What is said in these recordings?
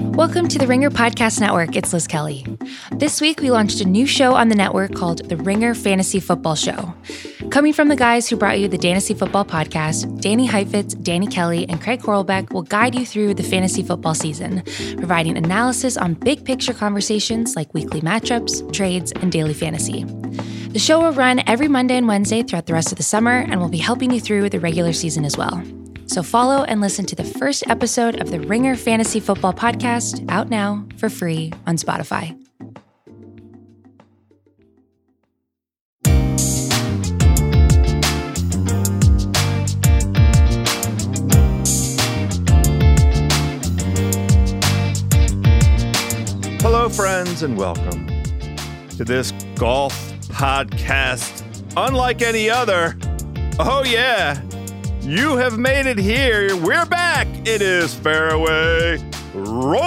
Welcome to the Ringer Podcast Network. It's Liz Kelly. This week, we launched a new show on the network called The Ringer Fantasy Football Show. Coming from the guys who brought you the Fantasy Football Podcast, Danny Heifetz, Danny Kelly, and Craig Horlbeck will guide you through the fantasy football season, providing analysis on big picture conversations like weekly matchups, trades, and daily fantasy. The show will run every Monday and Wednesday throughout the rest of the summer and will be helping you through the regular season as well. So follow and listen to the first episode of the Ringer Fantasy Football Podcast out now for free on Spotify. Hello, friends, and welcome to this golf podcast unlike any other. Oh, yeah. You have made it here. We're back. It is Fairway Rolling,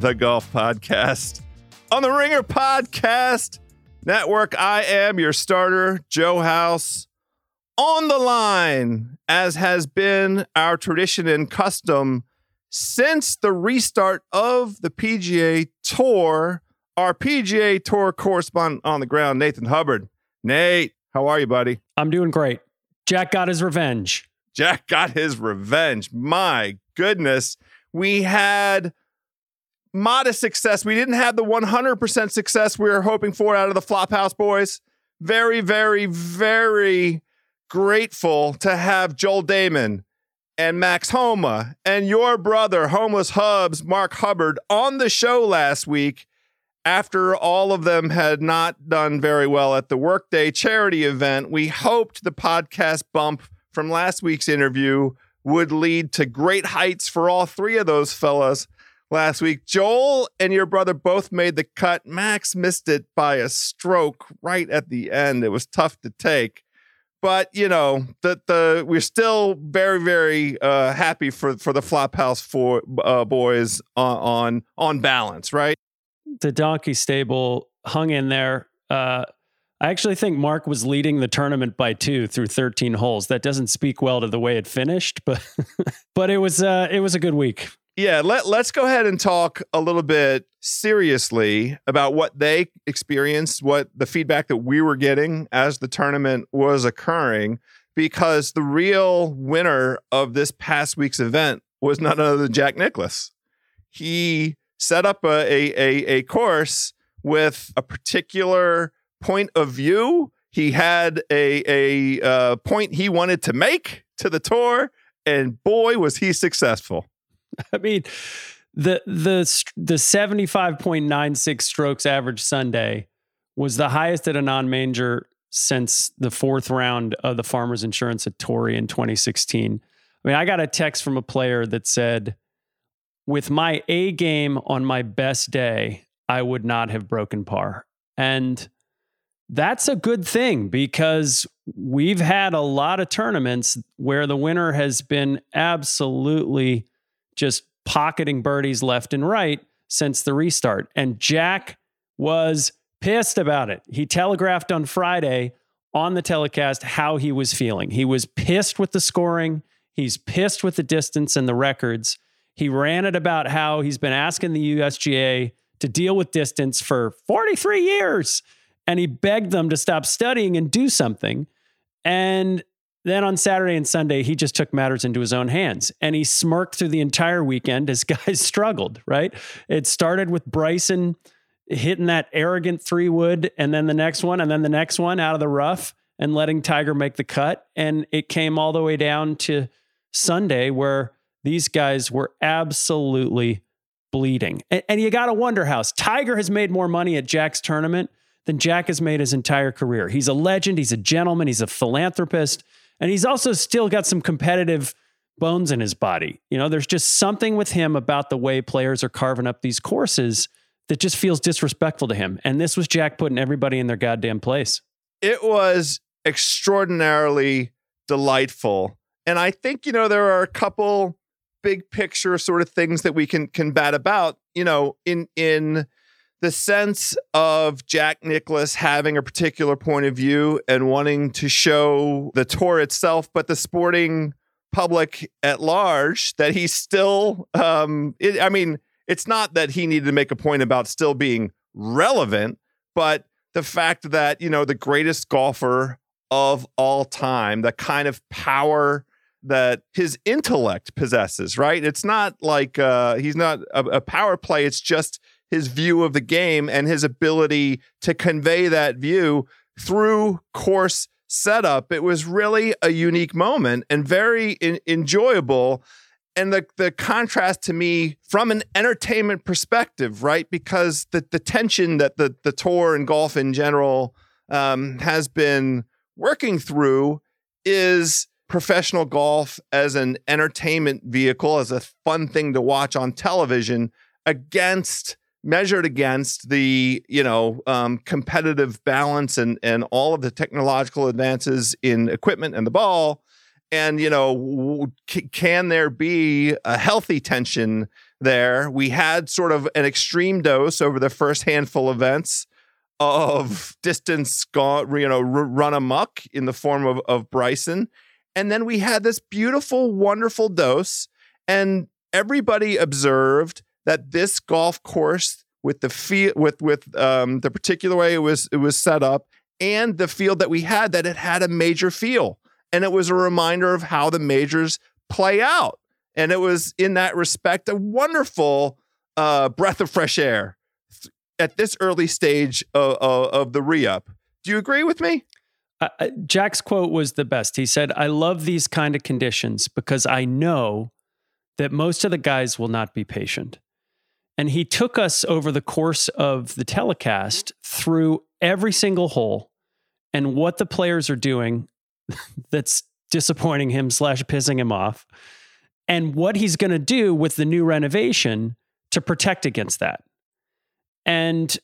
the golf podcast on the Ringer Podcast Network. I am your starter, Joe House. On the line, as has been our tradition and custom since the restart of the PGA Tour our PGA Tour correspondent on the ground, Nathan Hubbard. Nate, how are you, buddy? I'm doing great. Jack got his revenge. Jack got his revenge. My goodness. We had modest success. We didn't have the 100% success we were hoping for out of the Flophouse boys. Very, very, very grateful to have Joel Dahmen and Max Homa and your brother, Homeless Hubs, Mark Hubbard, on the show last week after all of them had not done very well at the Workday charity event, we hoped the podcast bump from last week's interview would lead to great heights for all three of those fellas last week. Joel and your brother both made the cut. Max missed it by a stroke right at the end. It was tough to take. But you know the the we're still very very uh, happy for for the Flophouse for uh, boys on, on on balance, right? The donkey stable hung in there. Uh, I actually think Mark was leading the tournament by two through 13 holes. That doesn't speak well to the way it finished, but but it was uh, it was a good week. Yeah, let, let's go ahead and talk a little bit seriously about what they experienced, what the feedback that we were getting as the tournament was occurring, because the real winner of this past week's event was none other than Jack Nicklaus. He set up a, a, a, course with a particular point of view. He had a, a uh, point he wanted to make to the tour, and boy, was he successful. I mean, the the the seventy five point nine six strokes average Sunday was the highest at a non major since the fourth round of the Farmers Insurance at Torrey in 2016. I mean, I got a text from a player that said, with my A game on my best day, I would not have broken par. And that's a good thing because we've had a lot of tournaments where the winner has been absolutely just pocketing birdies left and right since the restart. And Jack was pissed about it. He telegraphed on Friday on the telecast how he was feeling. He was pissed with the scoring, he's pissed with the distance and the records. He ranted about how he's been asking the USGA to deal with distance for 43 years and he begged them to stop studying and do something. And then on Saturday and Sunday, he just took matters into his own hands and he smirked through the entire weekend as guys struggled, right? It started with Bryson hitting that arrogant three wood and then the next one and then the next one out of the rough and letting Tiger make the cut. And it came all the way down to Sunday where these guys were absolutely bleeding. And, and you got to wonder, House, Tiger has made more money at Jack's tournament than Jack has made his entire career. He's a legend, he's a gentleman, he's a philanthropist, and he's also still got some competitive bones in his body. You know, there's just something with him about the way players are carving up these courses that just feels disrespectful to him. And this was Jack putting everybody in their goddamn place. It was extraordinarily delightful. And I think, you know, there are a couple big picture sort of things that we can can bat about, you know, in in the sense of Jack Nicklaus having a particular point of view and wanting to show the tour itself, but the sporting public at large that he's still um it, I mean it's not that he needed to make a point about still being relevant, but the fact that, you know, the greatest golfer of all time, the kind of power that his intellect possesses, right? It's not like uh, he's not a, a power play, it's just his view of the game and his ability to convey that view through course setup. It was really a unique moment and very in- enjoyable and the the contrast to me from an entertainment perspective, right? Because the the tension that the the tour and golf in general um, has been working through is professional golf as an entertainment vehicle, as a fun thing to watch on television, against measured against the you know um, competitive balance and and all of the technological advances in equipment and the ball. And you know can there be a healthy tension there? We had sort of an extreme dose over the first handful of events of distance gone you know run amok in the form of, of bryson and then we had this beautiful wonderful dose and everybody observed that this golf course with the field with with um, the particular way it was it was set up and the field that we had that it had a major feel and it was a reminder of how the majors play out. And it was in that respect a wonderful uh, breath of fresh air at this early stage of, of, of the re up. Do you agree with me? Uh, Jack's quote was the best. He said, I love these kind of conditions because I know that most of the guys will not be patient. And he took us over the course of the telecast through every single hole and what the players are doing that's disappointing him slash pissing him off and what he's going to do with the new renovation to protect against that and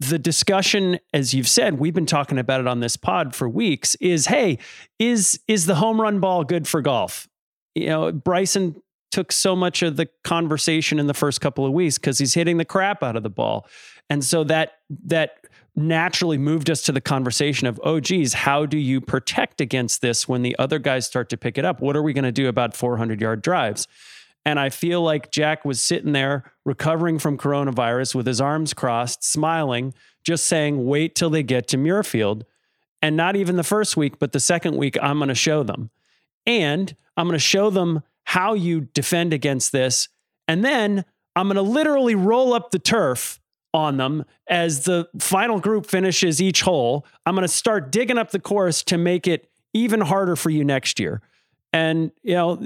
the discussion as you've said we've been talking about it on this pod for weeks is hey is is the home run ball good for golf you know bryson took so much of the conversation in the first couple of weeks because he's hitting the crap out of the ball and so that that naturally moved us to the conversation of, oh, geez, how do you protect against this when the other guys start to pick it up? What are we going to do about 400 yard drives? And I feel like Jack was sitting there recovering from coronavirus with his arms crossed, smiling, just saying, wait till they get to Muirfield. And not even the first week, but the second week, I'm going to show them. And I'm going to show them how you defend against this. And then I'm going to literally roll up the turf on them as the final group finishes each hole. I'm going to start digging up the course to make it even harder for you next year. And you know,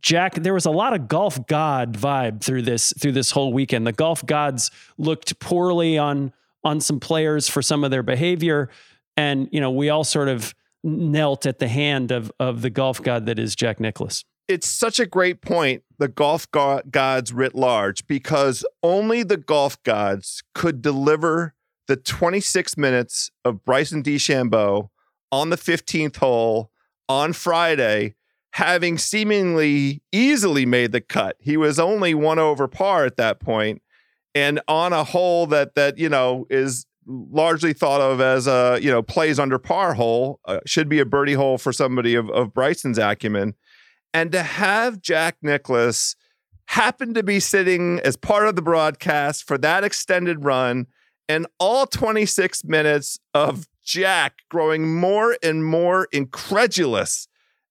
Jack, there was a lot of golf god vibe through this through this whole weekend. The golf gods looked poorly on on some players for some of their behavior, And, you know, we all sort of knelt at the hand of, of the golf god that is Jack Nicklaus. It's such a great point, the golf go- gods writ large, because only the golf gods could deliver the 26 minutes of Bryson DeChambeau on the 15th hole on Friday, having seemingly easily made the cut. He was only one over par at that point, and on a hole that that you know is largely thought of as a you know plays under par hole uh, should be a birdie hole for somebody of, of Bryson's acumen, and to have Jack Nicklaus happen to be sitting as part of the broadcast for that extended run and all 26 minutes of Jack growing more and more incredulous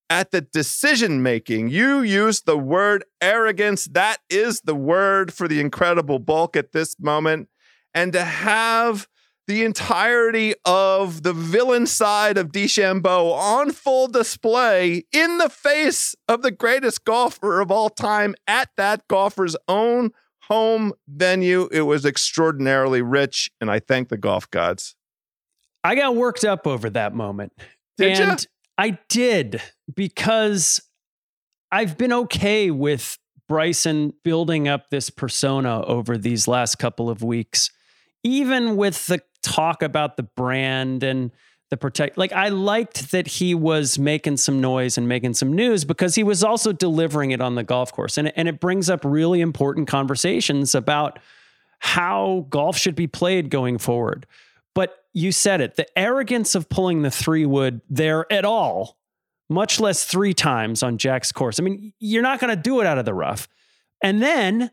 at the decision making. You used the word arrogance. That is the word for the incredible bulk at this moment. And to have the entirety of the villain side of DeChambeau on full display in the face of the greatest golfer of all time at that golfer's own home venue. It was extraordinarily rich, and I thank the golf gods. I got worked up over that moment. Did and you? I did because I've been okay with Bryson building up this persona over these last couple of weeks, even with the talk about the brand and the protect. Like, I liked that he was making some noise and making some news because he was also delivering it on the golf course. And, and it brings up really important conversations about how golf should be played going forward. You said it the arrogance of pulling the three wood there at all, much less three times on Jack's course. I mean, you're not going to do it out of the rough. And then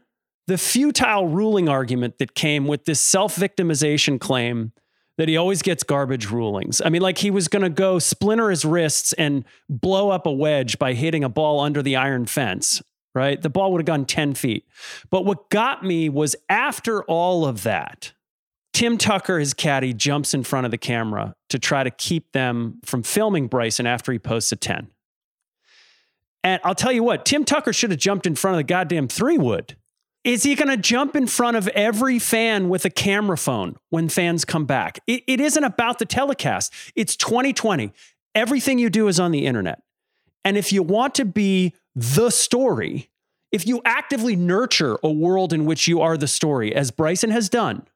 the futile ruling argument that came with this self victimization claim that he always gets garbage rulings. I mean, like he was going to go splinter his wrists and blow up a wedge by hitting a ball under the iron fence, right? The ball would have gone 10 feet. But what got me was after all of that, Tim Tucker, his caddy, jumps in front of the camera to try to keep them from filming Bryson after he posts a 10. And I'll tell you what, Tim Tucker should have jumped in front of the goddamn three wood. Is he going to jump in front of every fan with a camera phone when fans come back? It, it isn't about the telecast. It's 2020. Everything you do is on the internet. And if you want to be the story, if you actively nurture a world in which you are the story, as Bryson has done,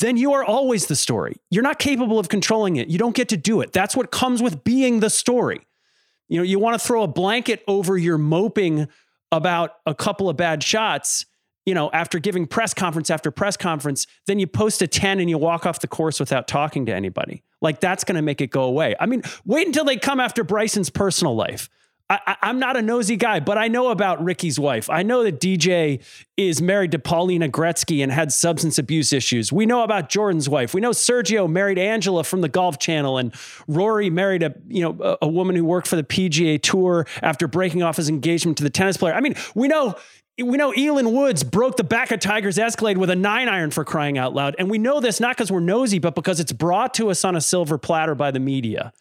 then you are always the story. You're not capable of controlling it. You don't get to do it. That's what comes with being the story. You know, you want to throw a blanket over your moping about a couple of bad shots, you know, after giving press conference after press conference, then you post a 10 and you walk off the course without talking to anybody. Like that's going to make it go away. I mean, wait until they come after Bryson's personal life. I, am not a nosy guy, but I know about Ricky's wife. I know that DJ is married to Paulina Gretzky and had substance abuse issues. We know about Jordan's wife. We know Sergio married Angela from the Golf Channel, and Rory married a you know a, a woman who worked for the PGA Tour after breaking off his engagement to the tennis player. I mean, we know we know Elin Woods broke the back of Tiger's Escalade with a nine iron for crying out loud. And we know this not because we're nosy, but because it's brought to us on a silver platter by the media.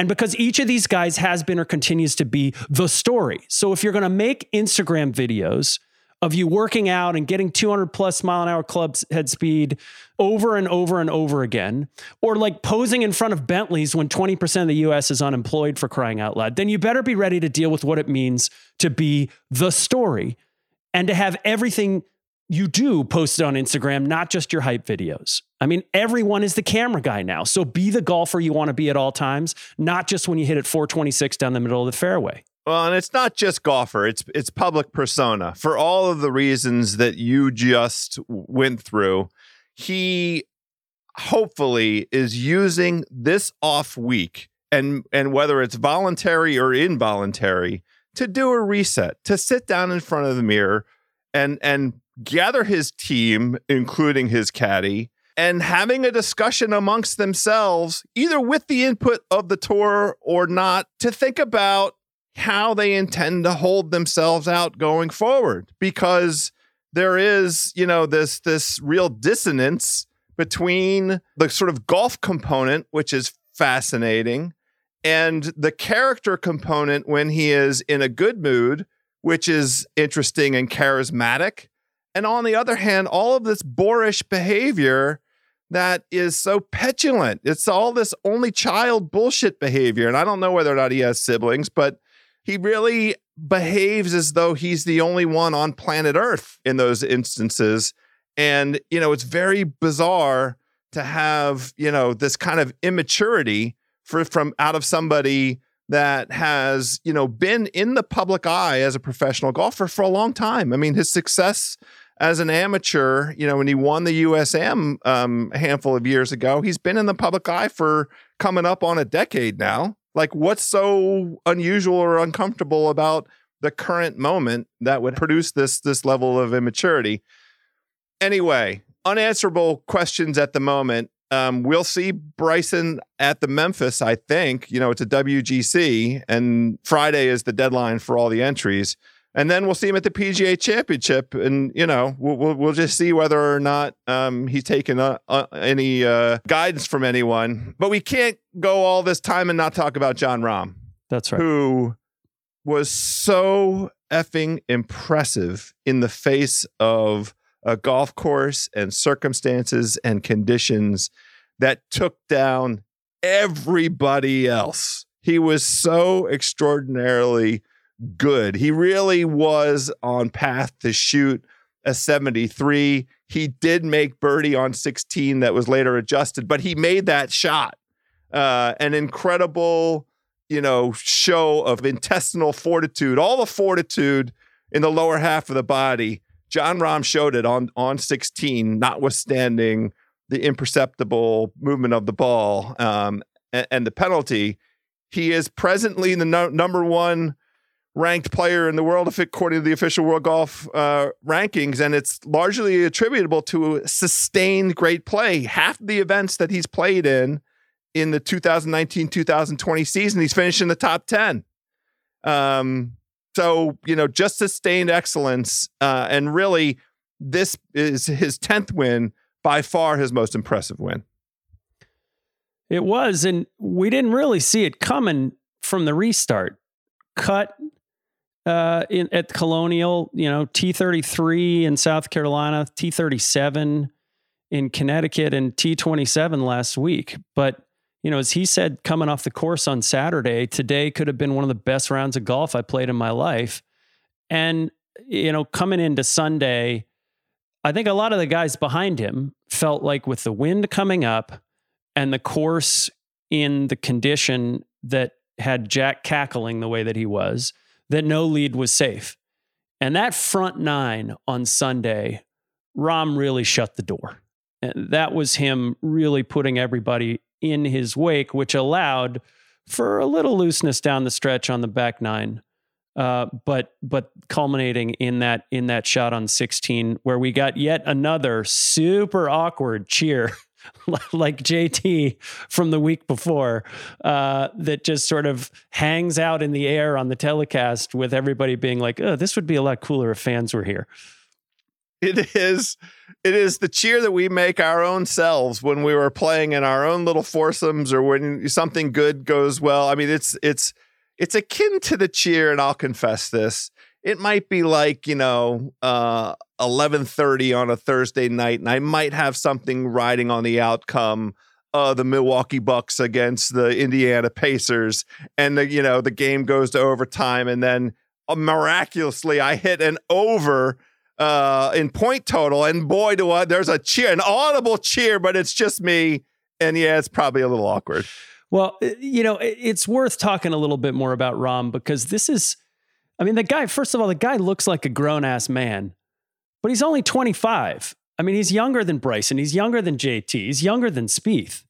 And because each of these guys has been or continues to be the story. So if you're going to make Instagram videos of you working out and getting 200 plus mile an hour club head speed over and over and over again, or like posing in front of Bentleys when 20% of the US is unemployed for crying out loud, then you better be ready to deal with what it means to be the story and to have everything you do post it on Instagram, not just your hype videos. I mean, everyone is the camera guy now. So be the golfer you want to be at all times, not just when you hit it 426 down the middle of the fairway. Well, and it's not just golfer, it's it's public persona. For all of the reasons that you just went through, he hopefully is using this off week and and whether it's voluntary or involuntary to do a reset, to sit down in front of the mirror and and gather his team, including his caddy, and having a discussion amongst themselves, either with the input of the tour or not, to think about how they intend to hold themselves out going forward. Because there is, you know, this this real dissonance between the sort of golf component, which is fascinating, and the character component when he is in a good mood, which is interesting and charismatic and on the other hand, all of this boorish behavior that is so petulant. It's all this only child bullshit behavior. And I don't know whether or not he has siblings, but he really behaves as though he's the only one on planet Earth in those instances. And, you know, it's very bizarre to have, you know, this kind of immaturity for from out of somebody that has, you know, been in the public eye as a professional golfer for a long time. I mean, his success as an amateur, you know, when he won the USM um, a handful of years ago, he's been in the public eye for coming up on a decade now. Like, what's so unusual or uncomfortable about the current moment that would produce this this level of immaturity? Anyway, unanswerable questions at the moment. Um, we'll see Bryson at the Memphis. I think you know it's a WGC, and Friday is the deadline for all the entries and then we'll see him at the PGA Championship, and you know we'll we'll, we'll just see whether or not um, he's taken uh, uh, any uh, guidance from anyone. But we can't go all this time and not talk about Jon Rahm. That's right. Who was so effing impressive in the face of a golf course and circumstances and conditions that took down everybody else. He was so extraordinarily good. He really was on path to shoot a 73. He did make birdie on 16 that was later adjusted, but he made that shot. Uh, an incredible, you know, show of intestinal fortitude, all the fortitude in the lower half of the body. Jon Rahm showed it on on 16, notwithstanding the imperceptible movement of the ball um, and, and, the penalty. He is presently the no, number one ranked player in the world, according to the official World Golf uh, rankings, and it's largely attributable to sustained great play. Half the events that he's played in in the 2019-2020 season, he's finished in the top 10. Um, so you know, just sustained excellence, uh, and really, this is his 10th win, by far his most impressive win. It was, and we didn't really see it coming from the restart. Cut uh, in, at Colonial, you know, T33 in South Carolina, T37 in Connecticut, and T27 last week. But, you know, as he said, coming off the course on Saturday, today could have been one of the best rounds of golf I played in my life. And, you know, coming into Sunday, I think a lot of the guys behind him felt like with the wind coming up and the course in the condition that had Jack cackling the way that he was, that no lead was safe. And that front nine on Sunday, Rahm really shut the door. And that was him really putting everybody in his wake, which allowed for a little looseness down the stretch on the back nine. Uh, but but culminating in that in that shot on 16 where we got yet another super awkward cheer like JT from the week before, uh, that just sort of hangs out in the air on the telecast with everybody being like, oh, this would be a lot cooler if fans were here. It is it is the cheer that we make our own selves when we were playing in our own little foursomes or when something good goes well. I mean, it's it's it's akin to the cheer, and I'll confess this it might be like you know uh 11:30 on a Thursday night and I might have something riding on the outcome uh the Milwaukee Bucks against the Indiana Pacers and the you know the game goes to overtime and then uh, miraculously I hit an over uh in point total and boy do I there's a cheer an audible cheer but it's just me and yeah it's probably a little awkward. Well, you know, it's worth talking a little bit more about Rahm because this is I mean, the guy, first of all, the guy looks like a grown ass man, but he's only 25. I mean, he's younger than Bryson. He's younger than JT. He's younger than Spieth.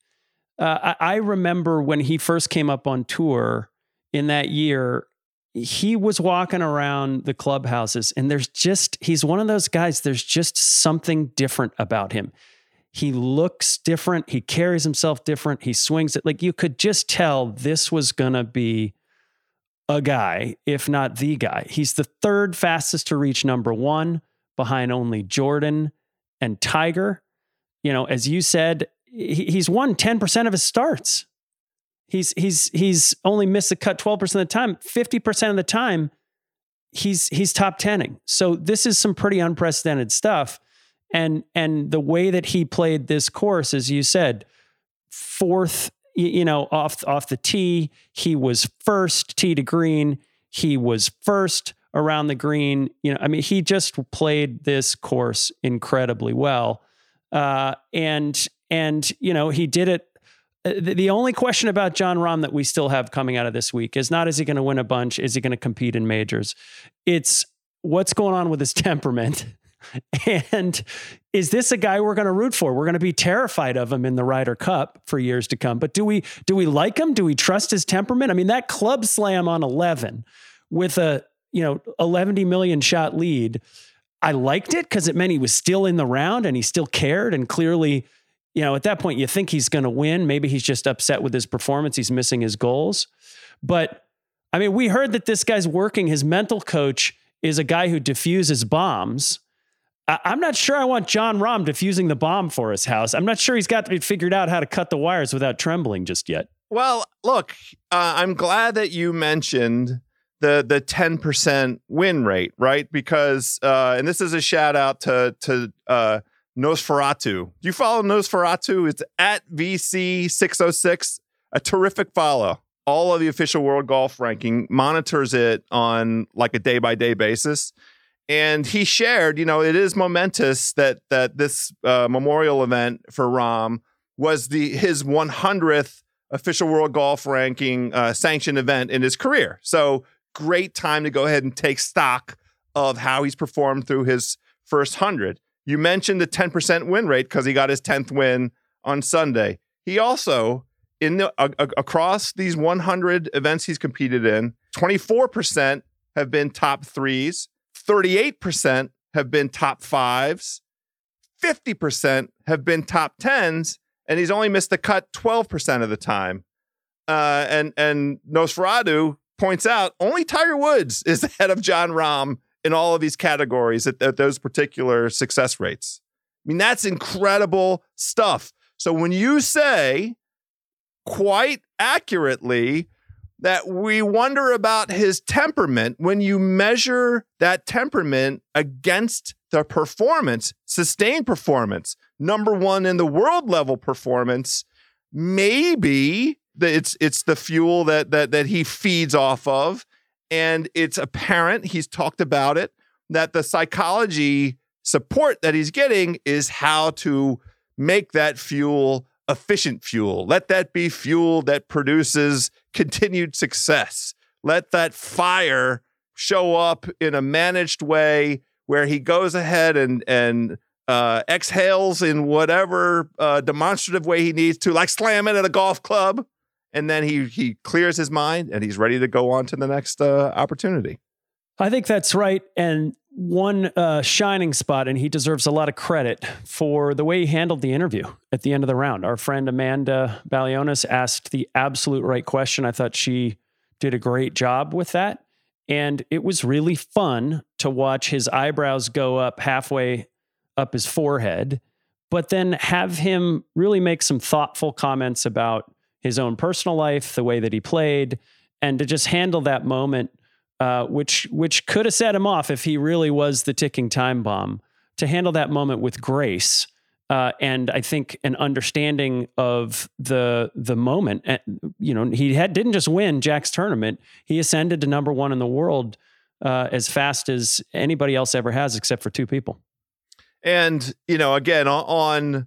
Uh, I, I remember when he first came up on tour in that year, he was walking around the clubhouses, and there's just, he's one of those guys, there's just something different about him. He looks different. He carries himself different. He swings it. Like you could just tell this was going to be a guy, if not the guy. He's the third fastest to reach number one behind only Jordan and Tiger. You know, as you said, he's won 10% of his starts. He's he's he's only missed the cut 12% of the time. 50% of the time, he's he's top 10ing. So this is some pretty unprecedented stuff. And and the way that he played this course, as you said, fourth, you know, off off the tee, he was first tee to green. He was first around the green. You know, I mean, he just played this course incredibly well. Uh, and and you know, he did it uh, the only question about Jon Rahm that we still have coming out of this week is not is he going to win a bunch? Is he going to compete in majors? It's what's going on with his temperament. And is this a guy we're going to root for? We're going to be terrified of him in the Ryder Cup for years to come. But do we do we like him? Do we trust his temperament? I mean, that club slam on 11 with a, you know, 11 million shot lead. I liked it because it meant he was still in the round and he still cared and clearly you know, at that point, you think he's going to win. Maybe he's just upset with his performance. He's missing his goals. But I mean, we heard that this guy's working. His mental coach is a guy who diffuses bombs. I- am not sure I want Jon Rahm diffusing the bomb for his house. I'm not sure he's got figured out how to cut the wires without trembling just yet. Well, look, uh, I'm glad that you mentioned the the 10% win rate, right? Because uh, and this is a shout out to to uh, Nosferatu. Do you follow Nosferatu? It's at VC606, a terrific follow. All of the official world golf ranking monitors it on like a day by day basis. And he shared, you know, it is momentous that that this uh, memorial event for Rahm was the his 100th official world golf ranking uh, sanctioned event in his career. So great time to go ahead and take stock of how he's performed through his first hundred. You mentioned the 10% win rate because he got his 10th win on Sunday. He also, in the a, a, across these 100 events he's competed in, 24% have been top threes, 38% have been top fives, 50% have been top tens, and he's only missed the cut 12% of the time. Uh, and and Nosferatu points out only Tiger Woods is ahead of Jon Rahm in all of these categories at, at those particular success rates. I mean, that's incredible stuff. So when you say quite accurately that we wonder about his temperament, when you measure that temperament against the performance, sustained performance, number one in the world level performance, maybe it's it's the fuel that that that he feeds off of and it's apparent, he's talked about it, that the psychology support that he's getting is how to make that fuel efficient fuel. Let that be fuel that produces continued success. Let that fire show up in a managed way where he goes ahead and and uh, exhales in whatever uh, demonstrative way he needs to, like slamming at a golf club and then he he clears his mind and he's ready to go on to the next uh, opportunity. I think that's right. And one uh, shining spot, and he deserves a lot of credit for the way he handled the interview at the end of the round. Our friend Amanda Balionis asked the absolute right question. I thought she did a great job with that. And it was really fun to watch his eyebrows go up halfway up his forehead, but then have him really make some thoughtful comments about his own personal life, the way that he played, and to just handle that moment, uh, which which could have set him off if he really was the ticking time bomb. To handle that moment with grace, uh, and I think an understanding of the the moment. And, you know, he had didn't just win Jack's tournament; he ascended to number one in the world uh, as fast as anybody else ever has, except for two people. And you know, again on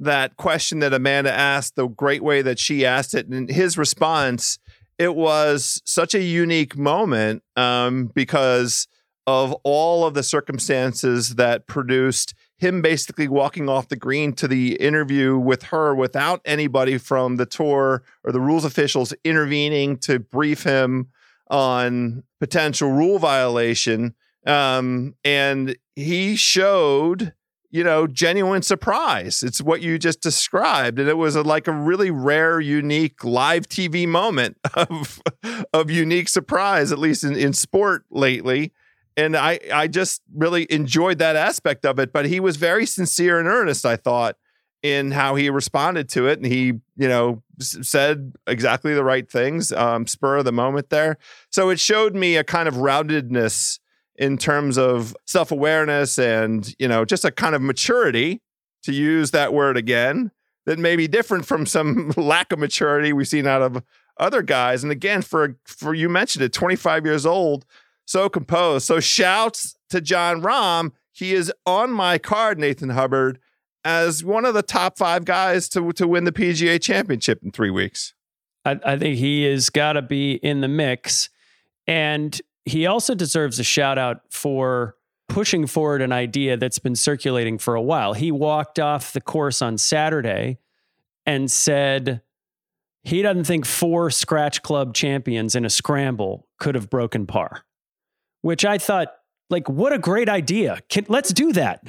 that question that Amanda asked, the great way that she asked it, and his response, it was such a unique moment um, because of all of the circumstances that produced him basically walking off the green to the interview with her without anybody from the tour or the rules officials intervening to brief him on potential rule violation. Um, and he showed you know, genuine surprise. It's what you just described, and it was a, like a really rare, unique live TV moment of of unique surprise, at least in, in sport lately. And I I just really enjoyed that aspect of it. But he was very sincere and earnest. I thought in how he responded to it, and he you know said exactly the right things, um, spur of the moment there. So it showed me a kind of roundedness in terms of self awareness and, you know, just a kind of maturity, to use that word again, that may be different from some lack of maturity we've seen out of other guys. And again, for for you mentioned it, 25 years old, so composed. So shouts to Jon Rahm. He is on my card, Nathan Hubbard, as one of the top five guys to to win the PGA championship in three weeks. I, I think he has got to be in the mix. And he also deserves a shout out for pushing forward an idea that's been circulating for a while. He walked off the course on Saturday and said he doesn't think four scratch club champions in a scramble could have broken par, which I thought, like, what a great idea. Can, let's do that.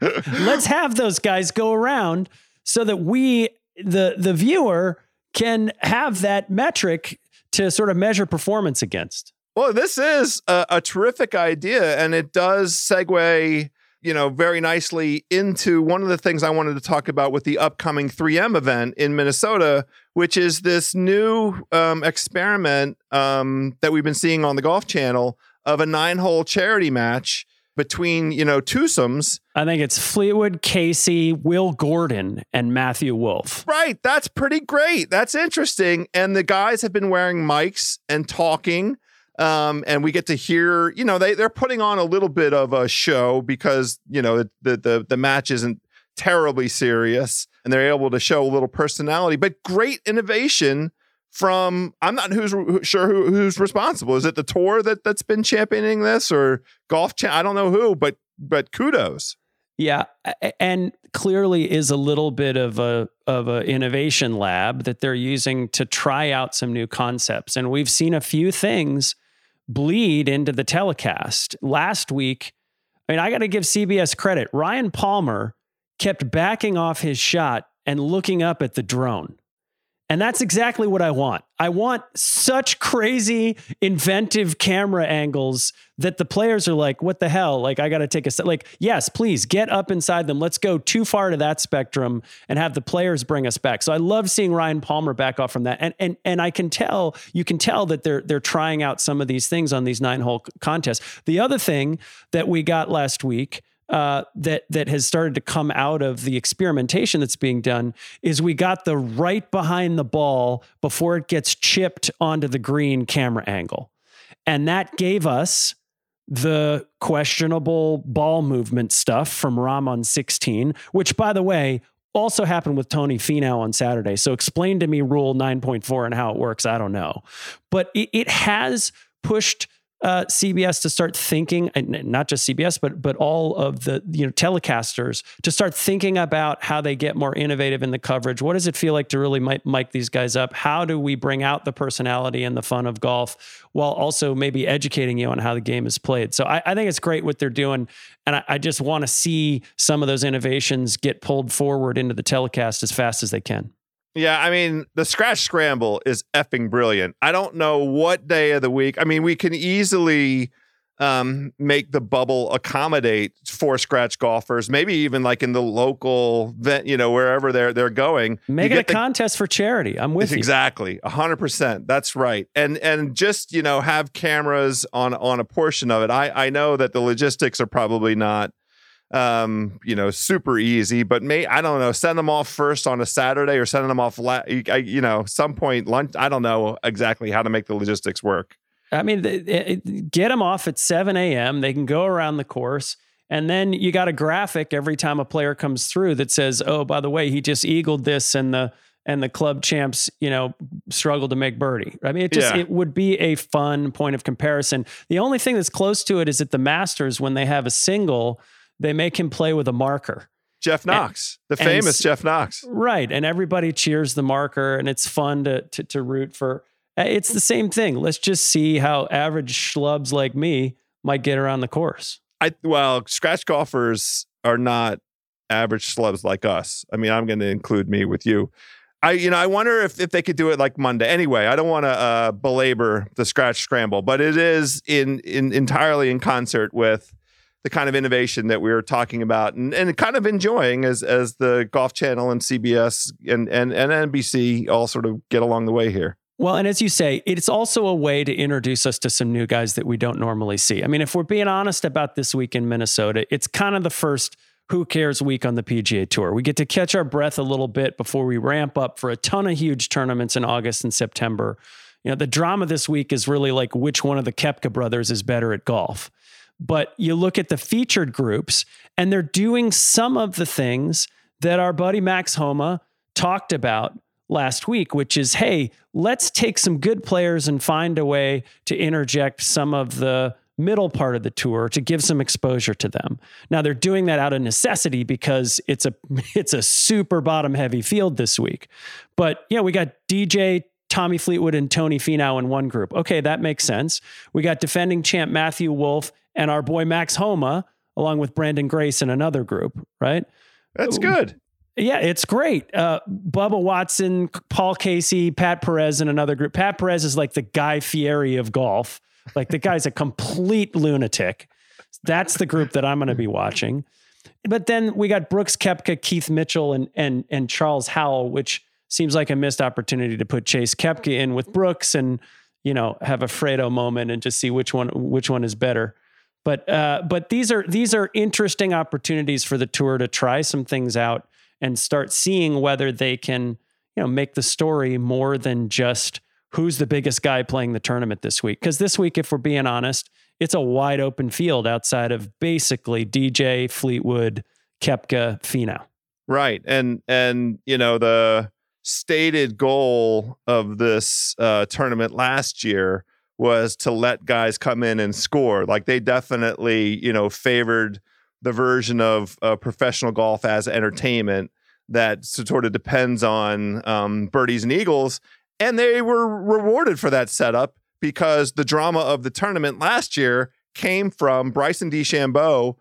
let's have those guys go around so that we, the, the viewer, can have that metric to sort of measure performance against. Well, this is a, a, terrific idea, and it does segue, you know, very nicely into one of the things I wanted to talk about with the upcoming 3M event in Minnesota, which is this new um, experiment um, that we've been seeing on the Golf Channel of a nine-hole charity match between you know twosomes. I think it's Fleetwood, Casey, Will Gordon, and Matthew Wolff. Right, that's pretty great. That's interesting. And the guys have been wearing mics and talking. Um, and we get to hear, you know, they they're putting on a little bit of a show because you know the the the match isn't terribly serious, and they're able to show a little personality. But great innovation from I'm not who's sure who, who's responsible. Is it the tour that that's been championing this or golf? Cha- I don't know who, but but kudos. Yeah, and clearly is a little bit of a of a innovation lab that they're using to try out some new concepts. And we've seen a few things bleed into the telecast. Last week, I mean, I got to give CBS credit. Ryan Palmer kept backing off his shot and looking up at the drone. And that's exactly what I want. I want such crazy, inventive camera angles that the players are like, what the hell? Like, I got to take a step. Like, yes, please get up inside them. Let's go too far to that spectrum and have the players bring us back. So I love seeing Ryan Palmer back off from that. And and and I can tell, you can tell that they're they're trying out some of these things on these nine hole contests. The other thing that we got last week uh, that that has started to come out of the experimentation that's being done is we got the right behind the ball before it gets chipped onto the green camera angle, and that gave us the questionable ball movement stuff from Rahm on 16, which by the way also happened with Tony Finau on Saturday. So explain to me Rule 9.4 and how it works. I don't know, but it, it has pushed uh, CBS to start thinking, and not just CBS, but but all of the you know telecasters to start thinking about how they get more innovative in the coverage. What does it feel like to really mic, mic these guys up? How do we bring out the personality and the fun of golf while also maybe educating you on how the game is played? So I, I think it's great what they're doing, and I, I just want to see some of those innovations get pulled forward into the telecast as fast as they can. Yeah, I mean, the scratch scramble is effing brilliant. I don't know what day of the week. I mean, we can easily um, make the bubble accommodate for scratch golfers, maybe even like in the local vent, you know, wherever they're they're going. Make it a the, contest for charity. I'm with exactly, you. Exactly. hundred percent. That's right. And and just, you know, have cameras on on a portion of it. I, I know that the logistics are probably not um, you know, super easy. But may I don't know, send them off first on a Saturday or send them off, la- you know, some point lunch. I don't know exactly how to make the logistics work. I mean, get them off at 7 a.m. They can go around the course. And then you got a graphic every time a player comes through that says, "Oh, by the way, he just eagled this, and the and the club champs, you know, struggled to make birdie." I mean, it just yeah. it would be a fun point of comparison. The only thing that's close to it is at the Masters when they have a single they make him play with a marker. Jeff Knox, and, the famous and, Jeff Knox. Right. And everybody cheers the marker and it's fun to, to, to root for. Uh, it's the same thing. Let's just see how average schlubs like me might get around the course. I well, scratch golfers are not average schlubs like us. I mean, I'm going to include me with you. I, you know, I wonder if, if they could do it like Monday. Anyway, I don't want to uh, belabor the scratch scramble, but it is in, in entirely in concert with the kind of innovation that we were talking about and, and kind of enjoying as as the Golf Channel and CBS and, and and NBC all sort of get along the way here. Well, and as you say, it's also a way to introduce us to some new guys that we don't normally see. I mean, if we're being honest about this week in Minnesota, it's kind of the first who cares week on the PGA Tour. We get to catch our breath a little bit before we ramp up for a ton of huge tournaments in August and September. You know, the drama this week is really like which one of the Koepka brothers is better at golf. But you look at the featured groups, and they're doing some of the things that our buddy Max Homa talked about last week, which is hey, let's take some good players and find a way to interject some of the middle part of the tour to give some exposure to them. Now they're doing that out of necessity because it's a it's a super bottom heavy field this week. But yeah, we got DJ Tommy Fleetwood and Tony Finau in one group. Okay, that makes sense. We got defending champ Matthew Wolff and our boy Max Homa along with Branden Grace in another group, right? That's good. Yeah, it's great. Uh, Bubba Watson, Paul Casey, Pat Perez, and another group. Pat Perez is like the Guy Fieri of golf. Like the guy's a complete lunatic. That's the group that I'm going to be watching. But then we got Brooks Koepka, Keith Mitchell, and and and Charles Howell, which seems like a missed opportunity to put Chase Koepka in with Brooks and you know have a Fredo moment and just see which one which one is better. But uh, but these are these are interesting opportunities for the tour to try some things out and start seeing whether they can, you know, make the story more than just who's the biggest guy playing the tournament this week. Because this week, if we're being honest, it's a wide open field outside of basically DJ, Fleetwood, Koepka, Finau. Right, and and you know the stated goal of this uh, tournament last year was to let guys come in and score. Like they definitely, you know, favored the version of uh, professional golf as entertainment that sort of depends on um, birdies and eagles. And they were rewarded for that setup because the drama of the tournament last year came from Bryson DeChambeau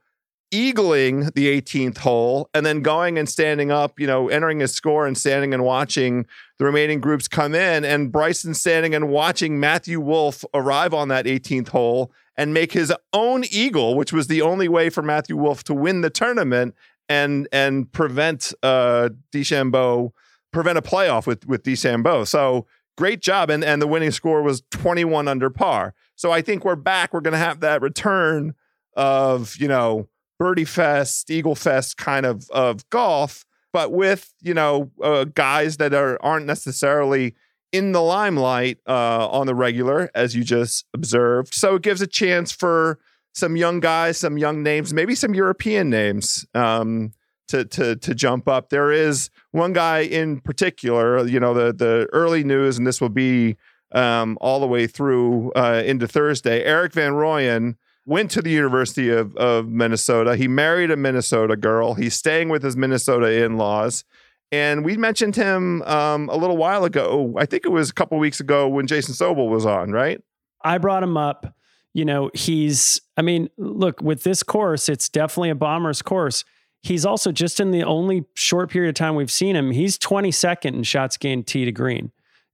eagling the 18th hole and then going and standing up, you know, entering his score and standing and watching the remaining groups come in. And Bryson standing and watching Matthew Wolff arrive on that 18th hole and make his own eagle, which was the only way for Matthew Wolff to win the tournament and and prevent uh DeChambeau, prevent a playoff with with DeChambeau. So great job. And and the winning score was 21 under par. So I think we're back. We're gonna have that return of, you know, birdie fest, eagle fest kind of of golf, but with you know uh, guys that are aren't necessarily in the limelight uh, on the regular, as you just observed. So it gives a chance for some young guys, some young names, maybe some European names. Um, to, to to jump up. There is one guy in particular, you know, the the early news, and this will be um, all the way through uh, into Thursday. Erik van Rooyen went to the University of, of Minnesota. He married a Minnesota girl. He's staying with his Minnesota in laws. And we mentioned him um, a little while ago. I think it was a couple weeks ago when Jason Sobel was on, right? I brought him up. You know, he's, I mean, look, with this course, it's definitely a bomber's course. He's also just in the only short period of time we've seen him, he's 22nd in shots gained tee to green.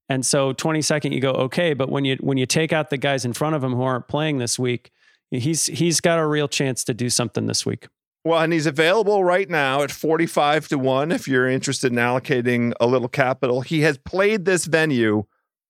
And so 22nd, you go, okay, but when you when you take out the guys in front of him who aren't playing this week, he's he's got a real chance to do something this week. Well, and he's available right now at 45 to 1 if you're interested in allocating a little capital. He has played this venue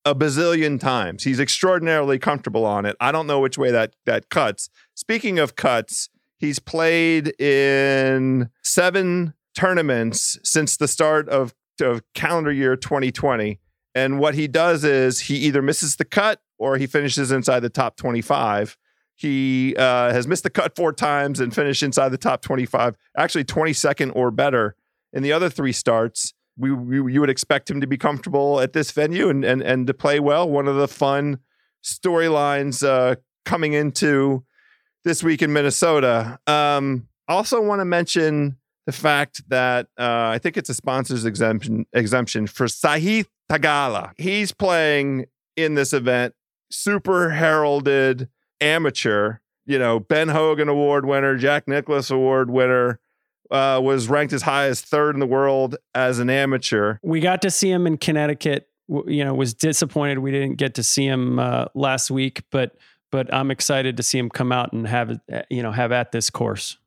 a bazillion times. He's extraordinarily comfortable on it. I don't know which way that that cuts. Speaking of cuts, he's played in 7 tournaments since the start of, of calendar year 2020. And what he does is he either misses the cut or he finishes inside the top 25. He uh, has missed the cut four times and finished inside the top 25, actually 22nd or better in the other three starts. We, we you would expect him to be comfortable at this venue and and and to play well. One of the fun storylines uh, coming into this week in Minnesota. Um, also, want to mention the fact that uh, I think it's a sponsors exemption exemption for Sahith Theegala. He's playing in this event, super heralded amateur, you know, Ben Hogan Award winner, Jack Nicklaus Award winner, uh, was ranked as high as third in the world as an amateur. We got to see him in Connecticut. You know, was disappointed we didn't get to see him uh, last week, but but I'm excited to see him come out and have uh, you know have at this course.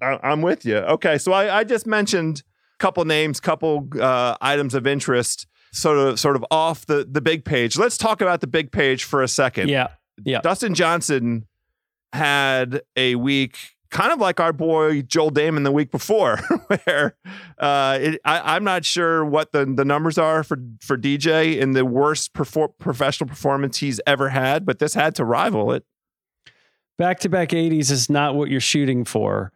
I, am with you. Okay, so I, I just mentioned a couple names, couple uh, items of interest sort of sort of off the the big page. Let's talk about the big page for a second. Yeah. Yeah. Dustin Johnson had a week kind of like our boy Joel Dahmen the week before, where uh, it, I, am not sure what the, the numbers are for, for DJ in the worst perfor- professional performance he's ever had, but this had to rival it. Back to back 80s is not what you're shooting for.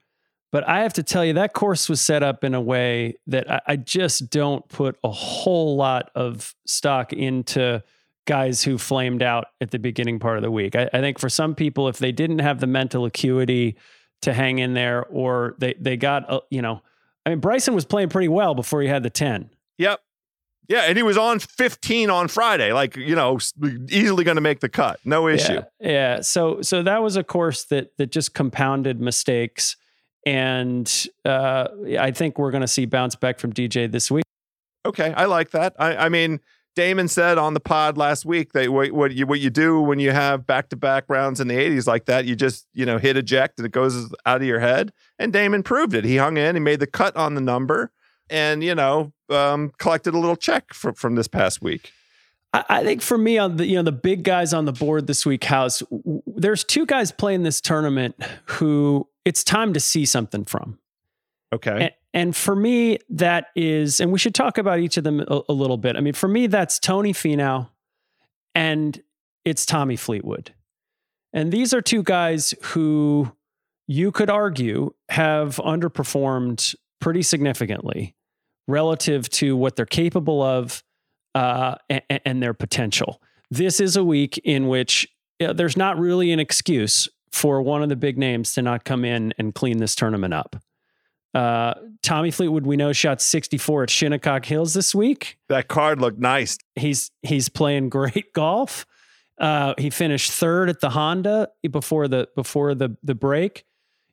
But I have to tell you, that course was set up in a way that I, I just don't put a whole lot of stock into guys who flamed out at the beginning part of the week. I, I, think for some people, if they didn't have the mental acuity to hang in there, or they they got uh, you know, I mean Bryson was playing pretty well before he had the ten. Yep. Yeah, and he was on 15 on Friday, like you know, easily going to make the cut, no issue. Yeah, yeah, So, so that was a course that that just compounded mistakes, and uh, I think we're going to see bounce back from DJ this week. Okay, I like that. I, I mean, Dahmen said on the pod last week that what, what you what you do when you have back to back rounds in the 80s like that, you just you know hit eject and it goes out of your head. And Dahmen proved it. He hung in, he made the cut on the number, and you know um, collected a little check from from this past week. I think for me on the you know the big guys on the board this week, House, there's two guys playing this tournament who it's time to see something from. Okay. And, and for me, that is, and we should talk about each of them a, a little bit. I mean, for me, that's Tony Finau and it's Tommy Fleetwood. And these are two guys who you could argue have underperformed pretty significantly relative to what they're capable of uh, and, and, their potential. This is a week in which you know, there's not really an excuse for one of the big names to not come in and clean this tournament up. Uh, Tommy Fleetwood, we know, shot 64 at Shinnecock Hills this week. That card looked nice. He's he's playing great golf. Uh, he finished third at the Honda before the before the the break.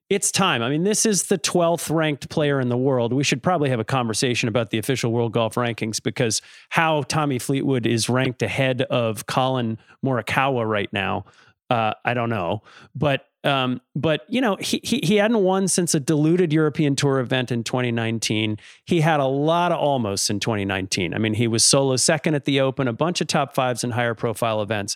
It's time. I mean, this is the 12th ranked player in the world. We should probably have a conversation about the official world golf rankings because how Tommy Fleetwood is ranked ahead of Collin Morikawa right now, uh, I don't know. But um, but you know, he, he he hadn't won since a diluted European Tour event in 2019. He had a lot of almost in 2019. I mean, he was solo second at the Open, a bunch of top fives and higher profile events.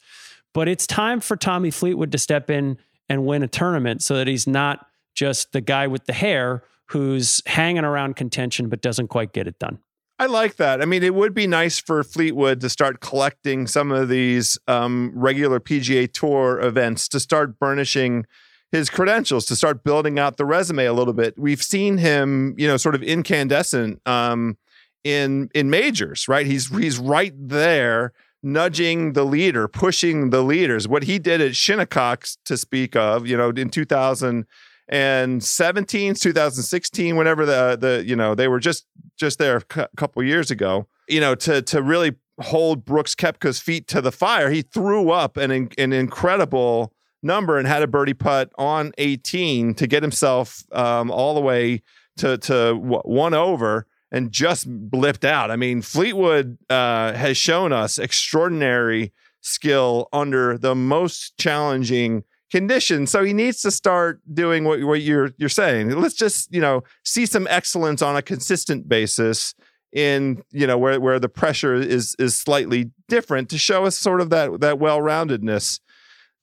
But it's time for Tommy Fleetwood to step in and win a tournament so that he's not just the guy with the hair who's hanging around contention but doesn't quite get it done. I like that. I mean, it would be nice for Fleetwood to start collecting some of these um, regular PGA Tour events to start burnishing his credentials, to start building out the resume a little bit. We've seen him, you know, sort of incandescent um, in in majors, right? He's he's right there, nudging the leader, pushing the leaders. What he did at Shinnecock, to speak of, you know, in 2000 and 17 2016 whenever the the you know they were just just there a couple years ago you know to to really hold Brooks Koepka's feet to the fire he threw up an an incredible number and had a birdie putt on 18 to get himself um, all the way to to one over and just blipped out. I mean, Fleetwood uh, has shown us extraordinary skill under the most challenging conditions. So he needs to start doing what, what you're you're saying. Let's just you know see some excellence on a consistent basis in you know where where the pressure is is slightly different to show us sort of that that well-roundedness.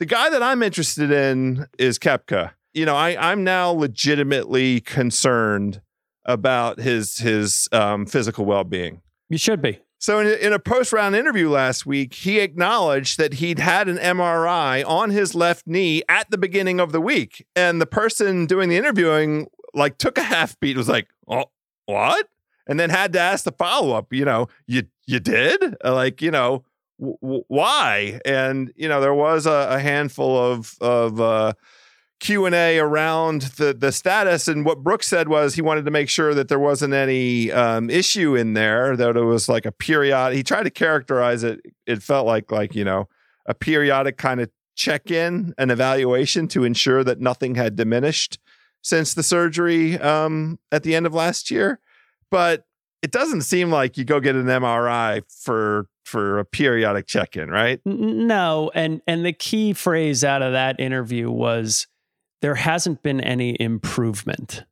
The guy that I'm interested in is Koepka. You know, I I'm now legitimately concerned about his his um, physical well-being. You should be. So, in, in a post round interview last week, he acknowledged that he'd had an MRI on his left knee at the beginning of the week. And the person doing the interviewing, like, took a half beat, was like, oh, what? And then had to ask the follow up, you know, you, you did? Like, you know, w- why? And, you know, there was a, a handful of, of, uh, Q&A around the the status. And what Brooks said was he wanted to make sure that there wasn't any um, issue in there that it was like a periodic he tried to characterize it it felt like like you know a periodic kind of check-in and evaluation to ensure that nothing had diminished since the surgery um, at the end of last year. But it doesn't seem like you go get an MRI for for a periodic check-in right? No. And and the key phrase out of that interview was there hasn't been any improvement.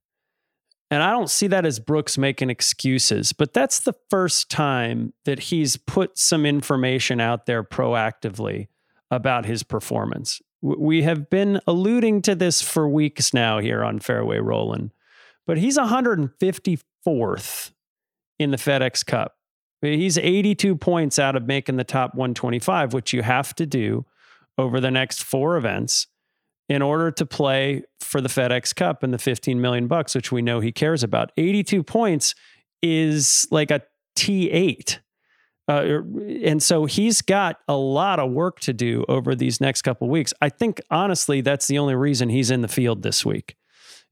And I don't see that as Brooks making excuses, but that's the first time that he's put some information out there proactively about his performance. We have been alluding to this for weeks now here on Fairway Rolling, but he's 154th in the FedEx Cup. He's 82 points out of making the top 125, which you have to do over the next four events in order to play for the FedEx Cup and the 15 million bucks, which we know he cares about. 82 points is like a T8. Uh, and so he's got a lot of work to do over these next couple weeks. I think honestly, that's the only reason he's in the field this week.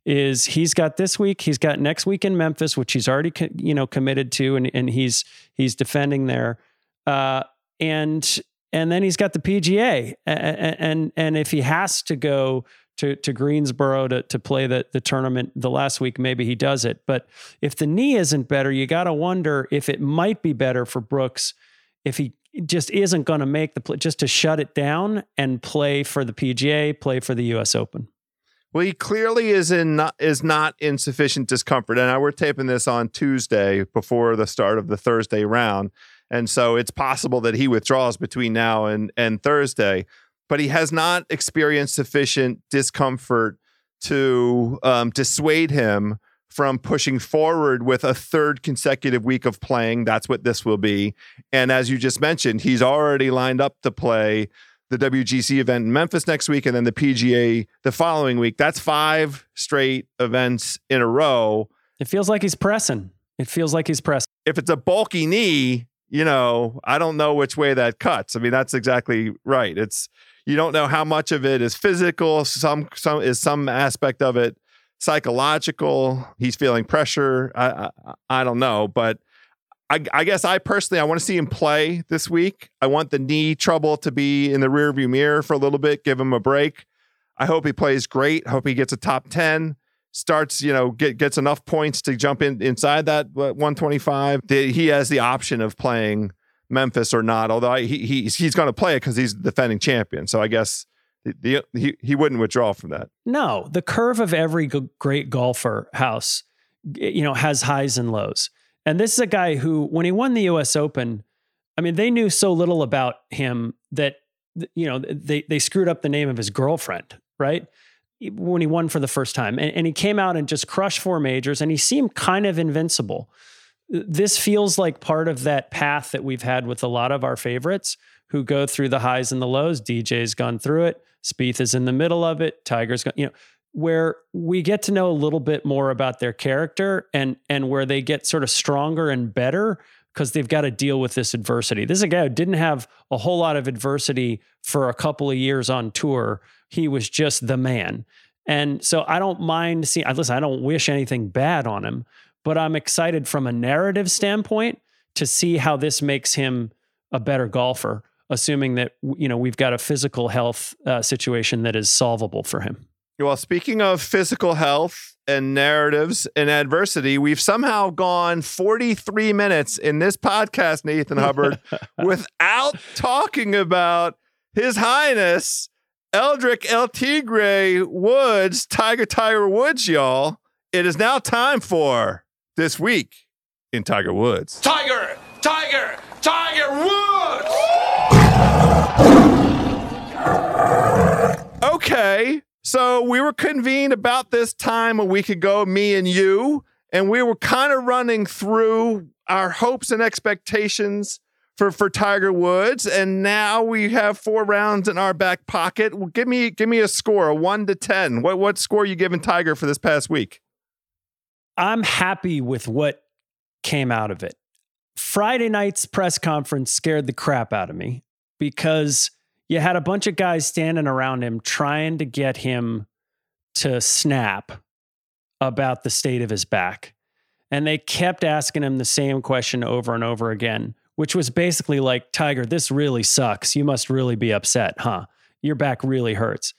Is he's got this week, he's got next week in Memphis, which he's already you know committed to, and and he's he's defending there, uh, and and then he's got the PGA, and and, and if he has to go to, to Greensboro to, to play the, the tournament the last week, maybe he does it. But if the knee isn't better, you got to wonder if it might be better for Brooks if he just isn't going to make the play, just to shut it down and play for the PGA, play for the U.S. Open. Well, he clearly is in not, is not in sufficient discomfort, and we're taping this on Tuesday before the start of the Thursday round. And so it's possible that he withdraws between now and, and Thursday, but he has not experienced sufficient discomfort to um, dissuade him from pushing forward with a third consecutive week of playing. That's what this will be. And as you just mentioned, he's already lined up to play the WGC event in Memphis next week and then the PGA the following week. That's five straight events in a row. It feels like he's pressing. It feels like he's pressing. If it's a bulky knee, you know, I don't know which way that cuts. I mean, that's exactly right. It's you don't know how much of it is physical, some some is some aspect of it psychological. He's feeling pressure. I I, I don't know, but I, I guess I personally I want to see him play this week. I want the knee trouble to be in the rearview mirror for a little bit, give him a break. I hope he plays great. Hope he gets a top ten starts, you know, get, gets enough points to jump in inside that 125, he has the option of playing Memphis or not. Although he, he's he's going to play it because he's the defending champion. So I guess the, the, he he wouldn't withdraw from that. No, the curve of every great golfer house, you know, has highs and lows. And this is a guy who, when he won the U.S. Open, I mean, they knew so little about him that you know they they screwed up the name of his girlfriend, right? When he won for the first time. And, and, he came out and just crushed four majors and he seemed kind of invincible. This feels like part of that path that we've had with a lot of our favorites who go through the highs and the lows. DJ's gone through it. Spieth is in the middle of it. Tiger's gone, you know, where we get to know a little bit more about their character and and where they get sort of stronger and better because they've got to deal with this adversity. This is a guy who didn't have a whole lot of adversity for a couple of years on tour he was just the man. And so I don't mind seeing, listen, I don't wish anything bad on him, but I'm excited from a narrative standpoint to see how this makes him a better golfer, assuming that, you know, we've got a physical health uh, situation that is solvable for him. Well, speaking of physical health and narratives and adversity, we've somehow gone 43 minutes in this podcast, Nathan Hubbard, without talking about His Highness Eldrick El Tigre Woods, Tiger Tiger Woods, y'all. It is now time for this week in Tiger Woods. Tiger, Tiger, Tiger Woods. okay, so we were convened about this time a week ago, me and you, and we were kind of running through our hopes and expectations for for Tiger Woods, and now we have four rounds in our back pocket. Well, give me give me a score, a one to ten. What what score you giving Tiger for this past week? I'm happy with what came out of it. Friday night's press conference scared the crap out of me because you had a bunch of guys standing around him trying to get him to snap about the state of his back. And they kept asking him the same question over and over again which was basically like, Tiger, this really sucks. You must really be upset, huh? Your back really hurts.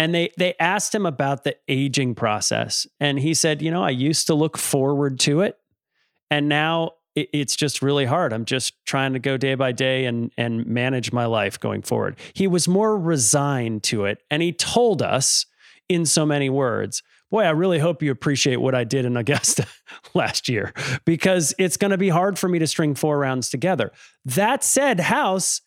And they they asked him about the aging process, and he said, you know, I used to look forward to it, and now it, it's just really hard. I'm just trying to go day by day and and manage my life going forward. He was more resigned to it, and he told us in so many words. boy, I really hope you appreciate what I did in Augusta last year because it's going to be hard for me to string four rounds together. That said, House,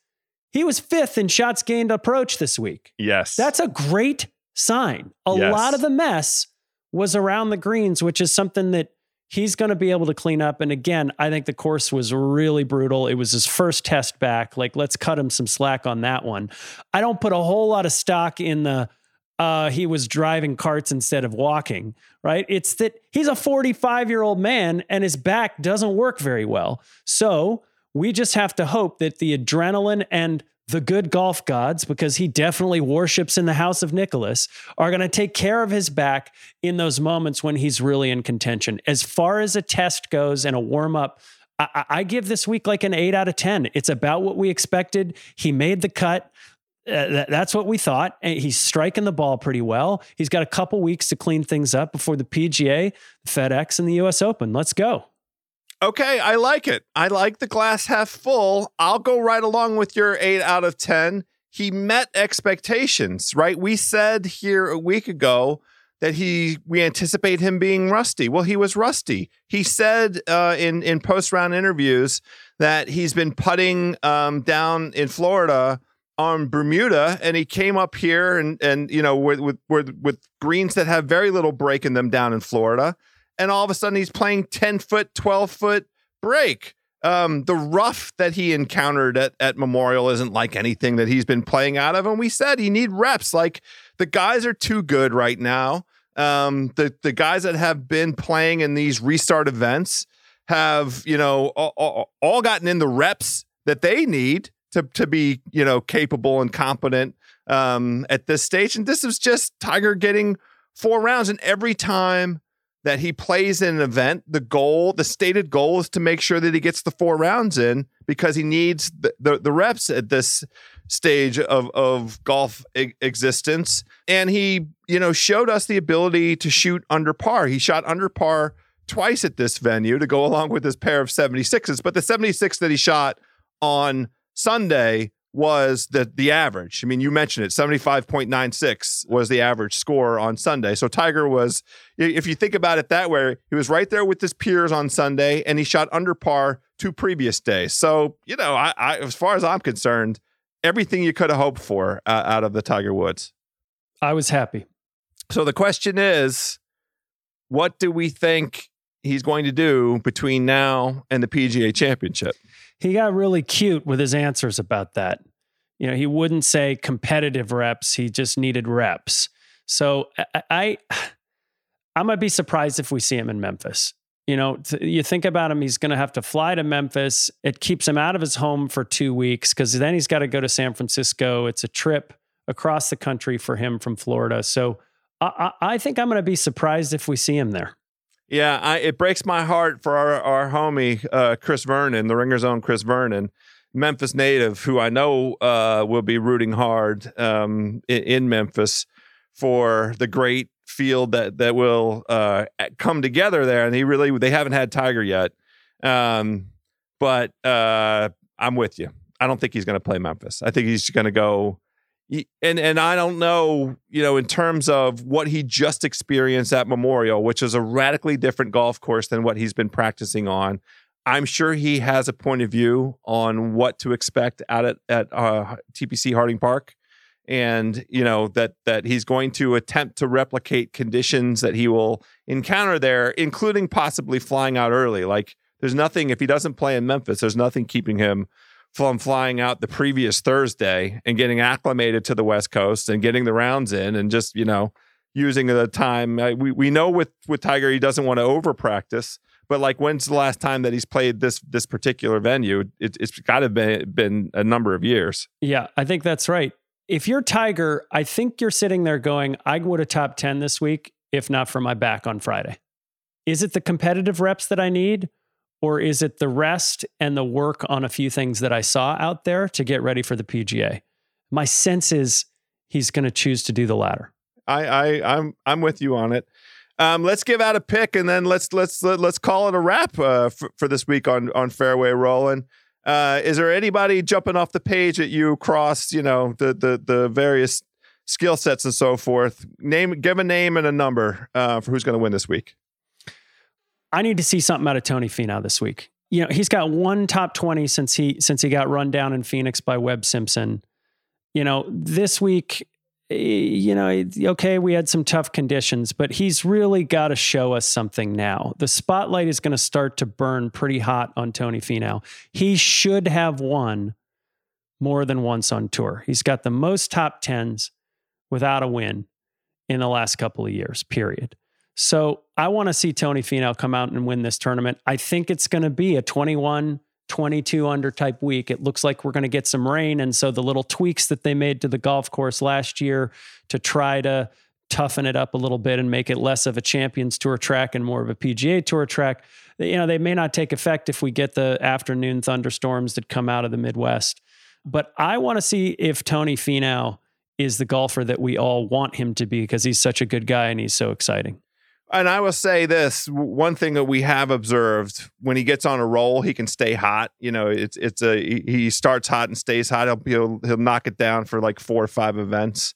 he was fifth in shots gained approach this week. Yes. That's a great sign. A Yes. lot of the mess was around the greens, which is something that he's going to be able to clean up. And again, I think the course was really brutal. It was his first test back. Like, let's cut him some slack on that one. I don't put a whole lot of stock in the uh, he was driving carts instead of walking, right? It's that he's a 45 year old man and his back doesn't work very well. So we just have to hope that the adrenaline and the good golf gods, because he definitely worships in the house of Nicklaus, are going to take care of his back in those moments when he's really in contention. As far as a test goes and a warm up, I, I- give this week like an eight out of 10. It's about what we expected. He made the cut. Uh, that- that's what we thought. And he's striking the ball pretty well. He's got a couple weeks to clean things up before the PGA, FedEx, and the US Open. Let's go. Okay, I like it. I like the glass half full. I'll go right along with your eight out of 10. He met expectations, right? We said here a week ago that he we anticipate him being rusty. Well, he was rusty. He said uh, in in post round interviews that he's been putting um, down in Florida on Bermuda, and he came up here and and you know with with with, with greens that have very little break in them down in Florida and all of a sudden he's playing 10 foot, 12 foot break. Um, the rough that he encountered at, at Memorial isn't like anything that he's been playing out of. And we said he need reps. Like the guys are too good right now. Um, the, the guys that have been playing in these restart events have, you know, all, all, all gotten in the reps that they need to, to be, you know, capable and competent um, at this stage. And this is just Tiger getting four rounds. And every time that he plays in an event, the goal, the stated goal is to make sure that he gets the four rounds in because he needs the, the, the reps at this stage of, of golf e- existence. And he, you know, showed us the ability to shoot under par. He shot under par twice at this venue to go along with his pair of 76s. But the 76 that he shot on Sunday was the the average. I mean, you mentioned it. 75.96 was the average score on Sunday. So Tiger was if you think about it that way, he was right there with his peers on Sunday and he shot under par two previous days. So, you know, I, I as far as I'm concerned, everything you could have hoped for uh, out of the Tiger Woods. I was happy. So the question is, what do we think he's going to do between now and the PGA Championship? He got really cute with his answers about that. You know, he wouldn't say competitive reps, he just needed reps. So I, I I'm gonna be surprised if we see him in Memphis. You know, th- you think about him, he's going to have to fly to Memphis. It keeps him out of his home for two weeks because then he's got to go to San Francisco. It's a trip across the country for him from Florida. So I, I, I think I'm going to be surprised if we see him there. Yeah, I, it breaks my heart for our, our homie uh, Chris Vernon, the Ringer's own Chris Vernon, Memphis native, who I know uh, will be rooting hard um, in, in Memphis for the great field that that will uh, come together there. And he really they haven't had Tiger yet, um, but uh, I'm with you. I don't think he's going to play Memphis. I think he's going to go. And and I don't know, you know, in terms of what he just experienced at Memorial, which is a radically different golf course than what he's been practicing on. I'm sure he has a point of view on what to expect out at at uh, TPC Harding Park, and you know that that he's going to attempt to replicate conditions that he will encounter there, including possibly flying out early. Like there's nothing if he doesn't play in Memphis, there's nothing keeping him from flying out the previous Thursday and getting acclimated to the West Coast and getting the rounds in and just you know using the time. We we know with with Tiger he doesn't want to over practice, but like when's the last time that he's played this this particular venue? It, it's got to been been a number of years. Yeah, I think that's right. If you're Tiger, I think you're sitting there going, I would have top 10 this week, if not for my back on Friday. Is it the competitive reps that I need? Or is it the rest and the work on a few things that I saw out there to get ready for the PGA? My sense is he's going to choose to do the latter. I, I I'm I'm with you on it. Um, let's give out a pick and then let's let's let, let's call it a wrap uh, for, for this week on on Fairway Rolling. Uh, is there anybody jumping off the page that you crossed? You know the the the various skill sets and so forth. Name, give a name and a number uh, for who's going to win this week. I need to see something out of Tony Finau this week. You know, he's got one top 20 since he since he got run down in Phoenix by Webb Simpson. You know, this week eh, you know, okay, we had some tough conditions, but he's really got to show us something now. The spotlight is going to start to burn pretty hot on Tony Finau. He should have won more than once on tour. He's got the most top tens without a win in the last couple of years, period. So I want to see Tony Finau come out and win this tournament. I think it's going to be a 21, 22 under type week. It looks like we're going to get some rain. And so the little tweaks that they made to the golf course last year to try to toughen it up a little bit and make it less of a Champions Tour track and more of a PGA Tour track, you know, they may not take effect if we get the afternoon thunderstorms that come out of the Midwest. But I want to see if Tony Finau is the golfer that we all want him to be because he's such a good guy and he's so exciting. And I will say this: one thing that we have observed when he gets on a roll, he can stay hot. You know, it's it's a he starts hot and stays hot. He'll he'll, he'll knock it down for like four or five events.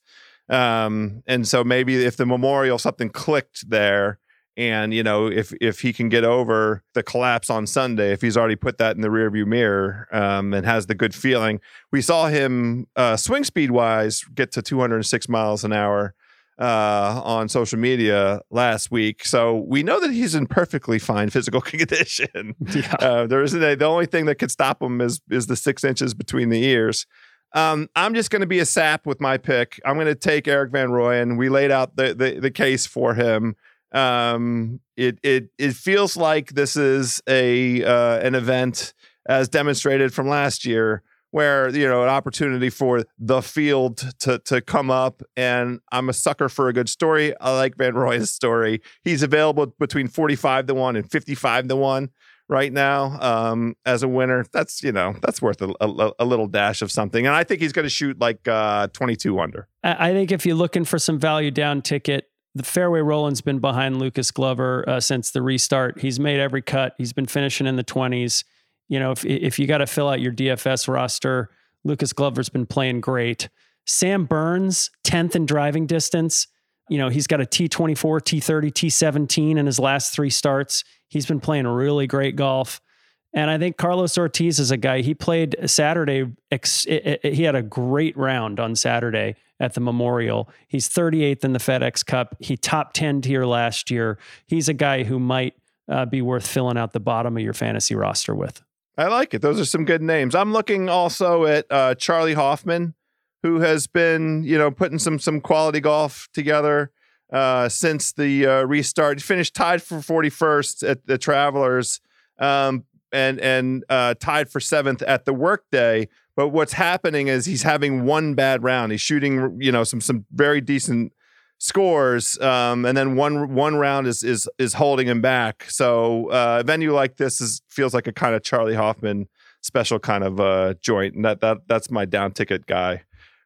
Um, and so maybe if the memorial something clicked there, and you know if if he can get over the collapse on Sunday, if he's already put that in the rearview mirror um, and has the good feeling, we saw him uh, swing speed wise get to 206 miles an hour uh, on social media last week. So we know that he's in perfectly fine physical condition. Yeah. Uh, there isn't a, the only thing that could stop him is is the six inches between the ears. Um, I'm just going to be a sap with my pick. I'm going to take Erik Van Rooyen. We laid out the, the, the case for him. Um, it it it feels like this is a uh, an event as demonstrated from last year where you know an opportunity for the field to to come up. And i'm a sucker for a good story. I like van Roy's story. He's available between 45 to 1 and 55 to 1 right now um, as a winner. That's you know that's worth a, a, a little dash of something. And i think he's going to shoot like uh, 22 under. I think if you're looking for some value down ticket the fairway rolling's been behind lucas glover uh, since the restart. He's made every cut. He's been finishing in the 20s you know, if if you got to fill out your DFS roster, Lucas Glover's been playing great. Sam Burns, 10th in driving distance. You know, he's got a T24, T30, T17 in his last three starts. He's been playing really great golf. And I think Carlos Ortiz is a guy. He played Saturday. He had a great round on Saturday at the Memorial. He's 38th in the FedEx Cup. He top 10 tier last year. He's a guy who might uh, be worth filling out the bottom of your fantasy roster with. I like it. Those are some good names. I'm looking also at uh, Charley Hoffman, who has been, you know, putting some some quality golf together uh, since the uh, restart. He finished tied for 41st at the Travelers, um, and and uh, tied for seventh at the Workday. But what's happening is he's having one bad round. He's shooting, you know, some some very decent scores, um, and then one one round is is is holding him back. So uh, a venue like this is feels like a kind of Charley Hoffman special kind of uh, joint, and that that that's my down ticket guy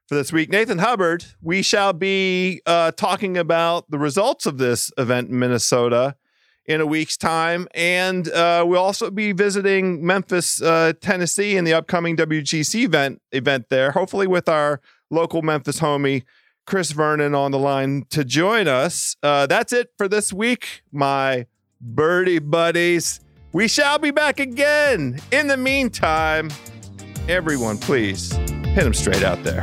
for this week. Nathan Hubbard, we shall be uh, talking about the results of this event in Minnesota in a week's time, and uh, we'll also be visiting Memphis, uh, Tennessee, in the upcoming WGC event event there. Hopefully, with our local Memphis homie Chris Vernon on the line to join us. Uh, that's it for this week, my birdie buddies. We shall be back again. In the meantime, everyone, please hit them straight out there.